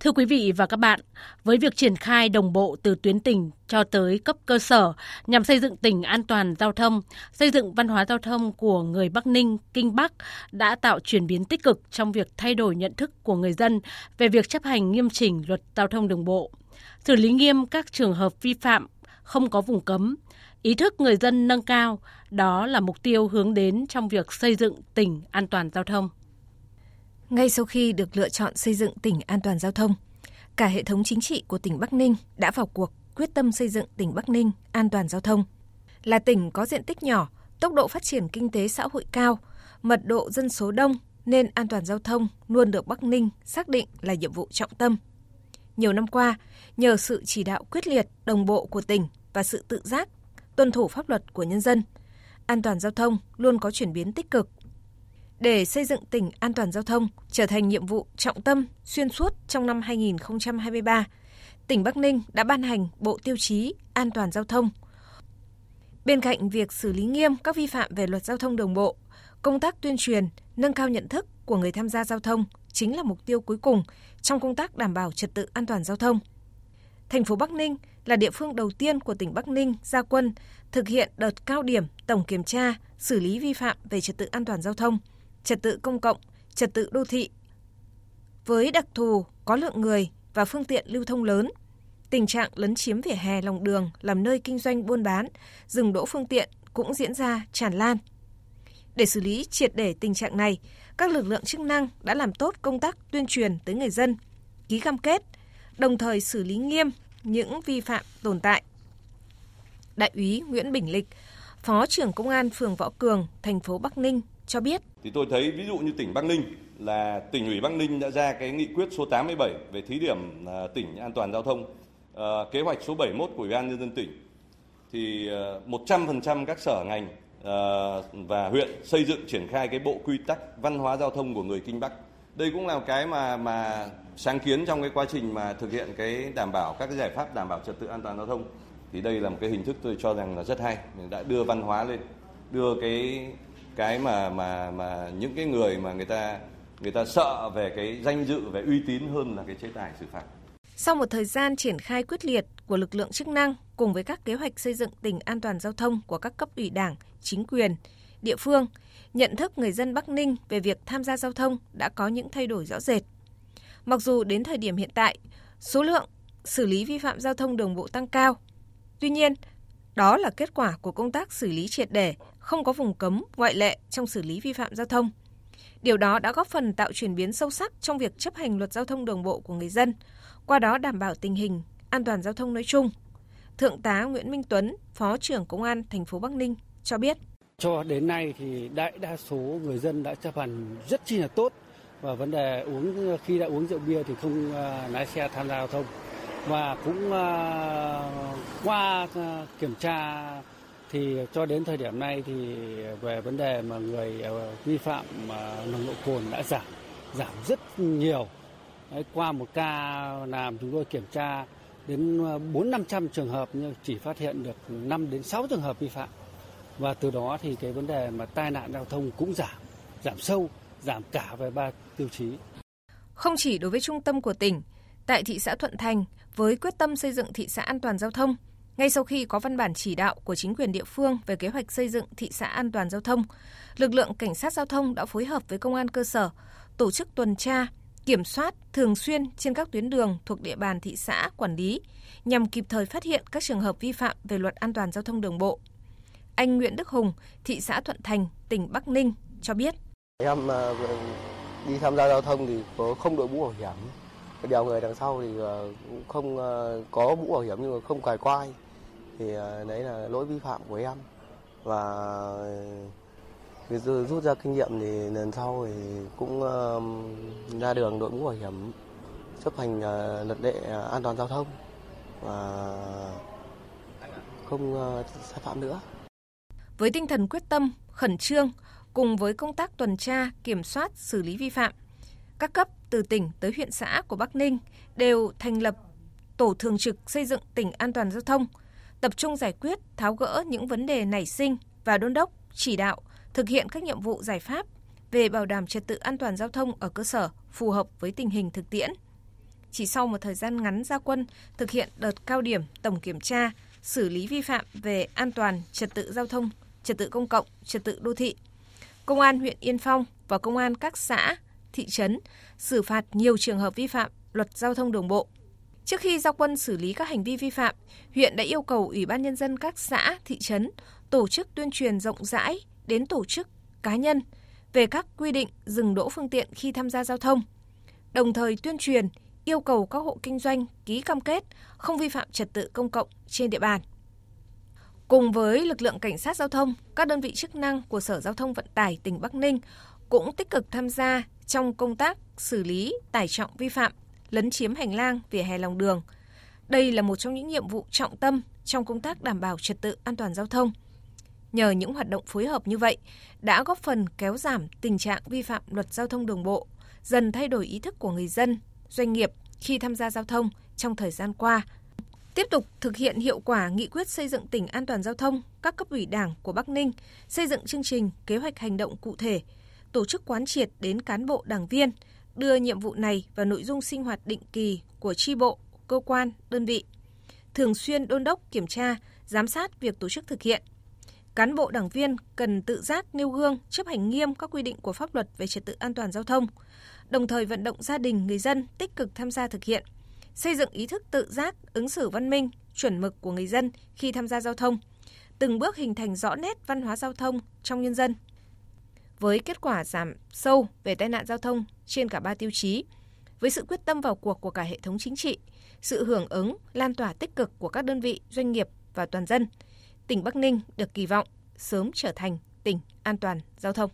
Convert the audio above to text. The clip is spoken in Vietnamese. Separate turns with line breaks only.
Thưa quý vị và các bạn, với việc triển khai đồng bộ từ tuyến tỉnh cho tới cấp cơ sở nhằm xây dựng tỉnh an toàn giao thông, xây dựng văn hóa giao thông của người Bắc Ninh, Kinh Bắc đã tạo chuyển biến tích cực trong việc thay đổi nhận thức của người dân về việc chấp hành nghiêm chỉnh luật giao thông đường bộ, xử lý nghiêm các trường hợp vi phạm không có vùng cấm, ý thức người dân nâng cao, đó là mục tiêu hướng đến trong việc xây dựng tỉnh an toàn giao thông.
Ngay sau khi được lựa chọn xây dựng tỉnh an toàn giao thông, cả hệ thống chính trị của tỉnh Bắc Ninh đã vào cuộc quyết tâm xây dựng tỉnh Bắc Ninh an toàn giao thông. Là tỉnh có diện tích nhỏ, tốc độ phát triển kinh tế xã hội cao, mật độ dân số đông nên an toàn giao thông luôn được Bắc Ninh xác định là nhiệm vụ trọng tâm. Nhiều năm qua, nhờ sự chỉ đạo quyết liệt, đồng bộ của tỉnh và sự tự giác, tuân thủ pháp luật của nhân dân, an toàn giao thông luôn có chuyển biến tích cực để xây dựng tỉnh an toàn giao thông trở thành nhiệm vụ trọng tâm xuyên suốt trong năm 2023, tỉnh Bắc Ninh đã ban hành Bộ Tiêu chí An toàn giao thông. Bên cạnh việc xử lý nghiêm các vi phạm về luật giao thông đường bộ, công tác tuyên truyền, nâng cao nhận thức của người tham gia giao thông chính là mục tiêu cuối cùng trong công tác đảm bảo trật tự an toàn giao thông. Thành phố Bắc Ninh là địa phương đầu tiên của tỉnh Bắc Ninh ra quân thực hiện đợt cao điểm tổng kiểm tra, xử lý vi phạm về trật tự an toàn giao thông – trật tự công cộng, trật tự đô thị. Với đặc thù có lượng người và phương tiện lưu thông lớn, tình trạng lấn chiếm vỉa hè lòng đường làm nơi kinh doanh buôn bán, dừng đỗ phương tiện cũng diễn ra tràn lan. Để xử lý triệt để tình trạng này, các lực lượng chức năng đã làm tốt công tác tuyên truyền tới người dân, ký cam kết, đồng thời xử lý nghiêm những vi phạm tồn tại. Đại úy Nguyễn Bình Lịch, Phó trưởng Công an phường Võ Cường, thành phố Bắc Ninh cho biết.
Thì tôi thấy ví dụ như tỉnh Bắc Ninh là tỉnh ủy Bắc Ninh đã ra cái nghị quyết số 87 về thí điểm à, tỉnh an toàn giao thông, ờ, kế hoạch số 71 của Ủy ban nhân dân tỉnh thì ờ, 100% các sở ngành ờ, và huyện xây dựng triển khai cái bộ quy tắc văn hóa giao thông của người Kinh Bắc. Đây cũng là cái mà mà sáng kiến trong cái quá trình mà thực hiện cái đảm bảo các cái giải pháp đảm bảo trật tự an toàn giao thông thì đây là một cái hình thức tôi cho rằng là rất hay mình đã đưa văn hóa lên đưa cái cái mà mà mà những cái người mà người ta người ta sợ về cái danh dự về uy tín hơn là cái chế tài xử phạt.
Sau một thời gian triển khai quyết liệt của lực lượng chức năng cùng với các kế hoạch xây dựng tỉnh an toàn giao thông của các cấp ủy Đảng, chính quyền, địa phương, nhận thức người dân Bắc Ninh về việc tham gia giao thông đã có những thay đổi rõ rệt. Mặc dù đến thời điểm hiện tại, số lượng xử lý vi phạm giao thông đường bộ tăng cao, tuy nhiên, đó là kết quả của công tác xử lý triệt để không có vùng cấm, ngoại lệ trong xử lý vi phạm giao thông. Điều đó đã góp phần tạo chuyển biến sâu sắc trong việc chấp hành luật giao thông đường bộ của người dân, qua đó đảm bảo tình hình an toàn giao thông nói chung. Thượng tá Nguyễn Minh Tuấn, Phó trưởng Công an thành phố Bắc Ninh cho biết.
Cho đến nay thì đại đa số người dân đã chấp hành rất chi là tốt và vấn đề uống khi đã uống rượu bia thì không à, lái xe tham gia giao thông và cũng ờ, qua ờ, kiểm tra thì cho đến thời điểm này thì về vấn đề mà người ờ, vi phạm nồng độ cồn đã giảm giảm rất nhiều. Đấy, qua một ca làm chúng tôi kiểm tra đến ờ, bốn năm trăm trường hợp nhưng chỉ phát hiện được 5 đến 6 trường hợp vi phạm. Và từ đó thì cái vấn đề mà tai nạn giao thông cũng giảm giảm sâu giảm cả về ba tiêu chí.
Không chỉ đối với trung tâm của tỉnh tại thị xã Thuận Thành với quyết tâm xây dựng thị xã an toàn giao thông ngay sau khi có văn bản chỉ đạo của chính quyền địa phương về kế hoạch xây dựng thị xã an toàn giao thông, lực lượng cảnh sát giao thông đã phối hợp với công an cơ sở tổ chức tuần tra, kiểm soát thường xuyên trên các tuyến đường thuộc địa bàn thị xã quản lý nhằm kịp thời phát hiện các trường hợp vi phạm về luật an toàn giao thông đường bộ. Anh Nguyễn Đức Hùng, thị xã Thuận Thành, tỉnh Bắc Ninh cho biết.
Em à, đi tham gia giao thông thì có không đội mũ bảo hiểm. Đèo người đằng sau thì ờ, cũng không ờ, có mũ bảo hiểm nhưng mà không cài quai. Thì ờ, đấy là lỗi vi phạm của em. Và rút ra kinh nghiệm thì lần sau thì cũng ra đường đội mũ bảo hiểm chấp hành luật lệ an toàn giao thông. Và không sai phạm nữa.
Với tinh thần quyết tâm, khẩn trương cùng với công tác tuần tra, kiểm soát, xử lý vi phạm, các cấp từ tỉnh tới huyện xã của Bắc Ninh đều thành lập tổ thường trực xây dựng tỉnh an toàn giao thông – tập trung giải quyết, tháo gỡ những vấn đề nảy sinh và đôn đốc, chỉ đạo thực hiện các nhiệm vụ giải pháp về bảo đảm trật tự an toàn giao thông ở cơ sở phù hợp với tình hình thực tiễn. chỉ sau một thời gian ngắn ra quân thực hiện đợt cao điểm tổng kiểm tra, xử lý vi phạm về an toàn trật tự giao thông, trật tự công cộng, trật tự đô thị. Công an huyện Yên Phong và công an các xã, thị trấn xử phạt nhiều trường hợp vi phạm luật giao thông đường bộ. Trước khi giao quân xử lý các hành vi vi phạm, huyện đã yêu cầu Ủy ban nhân dân các xã, thị trấn tổ chức tuyên truyền rộng rãi đến tổ chức, cá nhân về các quy định dừng đỗ phương tiện khi tham gia giao thông. Đồng thời tuyên truyền yêu cầu các hộ kinh doanh ký cam kết không vi phạm trật tự công cộng trên địa bàn. Cùng với lực lượng cảnh sát giao thông, các đơn vị chức năng của Sở Giao thông Vận tải tỉnh Bắc Ninh cũng tích cực tham gia trong công tác xử lý tải trọng vi phạm, lấn chiếm hành lang vỉa hè lòng đường. Đây là một trong những nhiệm vụ trọng tâm trong công tác đảm bảo trật tự an toàn giao thông. Nhờ những hoạt động phối hợp như vậy đã góp phần kéo giảm tình trạng vi phạm luật giao thông đường bộ, dần thay đổi ý thức của người dân, doanh nghiệp khi tham gia giao thông trong thời gian qua. Tiếp tục thực hiện hiệu quả nghị quyết xây dựng tỉnh an toàn giao thông, các cấp ủy đảng của Bắc Ninh xây dựng chương trình, kế hoạch hành động cụ thể, tổ chức quán triệt đến cán bộ đảng viên, đưa nhiệm vụ này vào nội dung sinh hoạt định kỳ của tri bộ, cơ quan, đơn vị. Thường xuyên đôn đốc kiểm tra, giám sát việc tổ chức thực hiện. Cán bộ đảng viên cần tự giác nêu gương, chấp hành nghiêm các quy định của pháp luật về trật tự an toàn giao thông, đồng thời vận động gia đình, người dân tích cực tham gia thực hiện, xây dựng ý thức tự giác, ứng xử văn minh, chuẩn mực của người dân khi tham gia giao thông, từng bước hình thành rõ nét văn hóa giao thông trong nhân dân. Với kết quả giảm sâu về tai nạn giao thông trên cả ba tiêu chí, với sự quyết tâm vào cuộc của cả hệ thống chính trị, sự hưởng ứng, lan tỏa tích cực của các đơn vị, doanh nghiệp và toàn dân, tỉnh Bắc Ninh được kỳ vọng sớm trở thành tỉnh an toàn giao thông.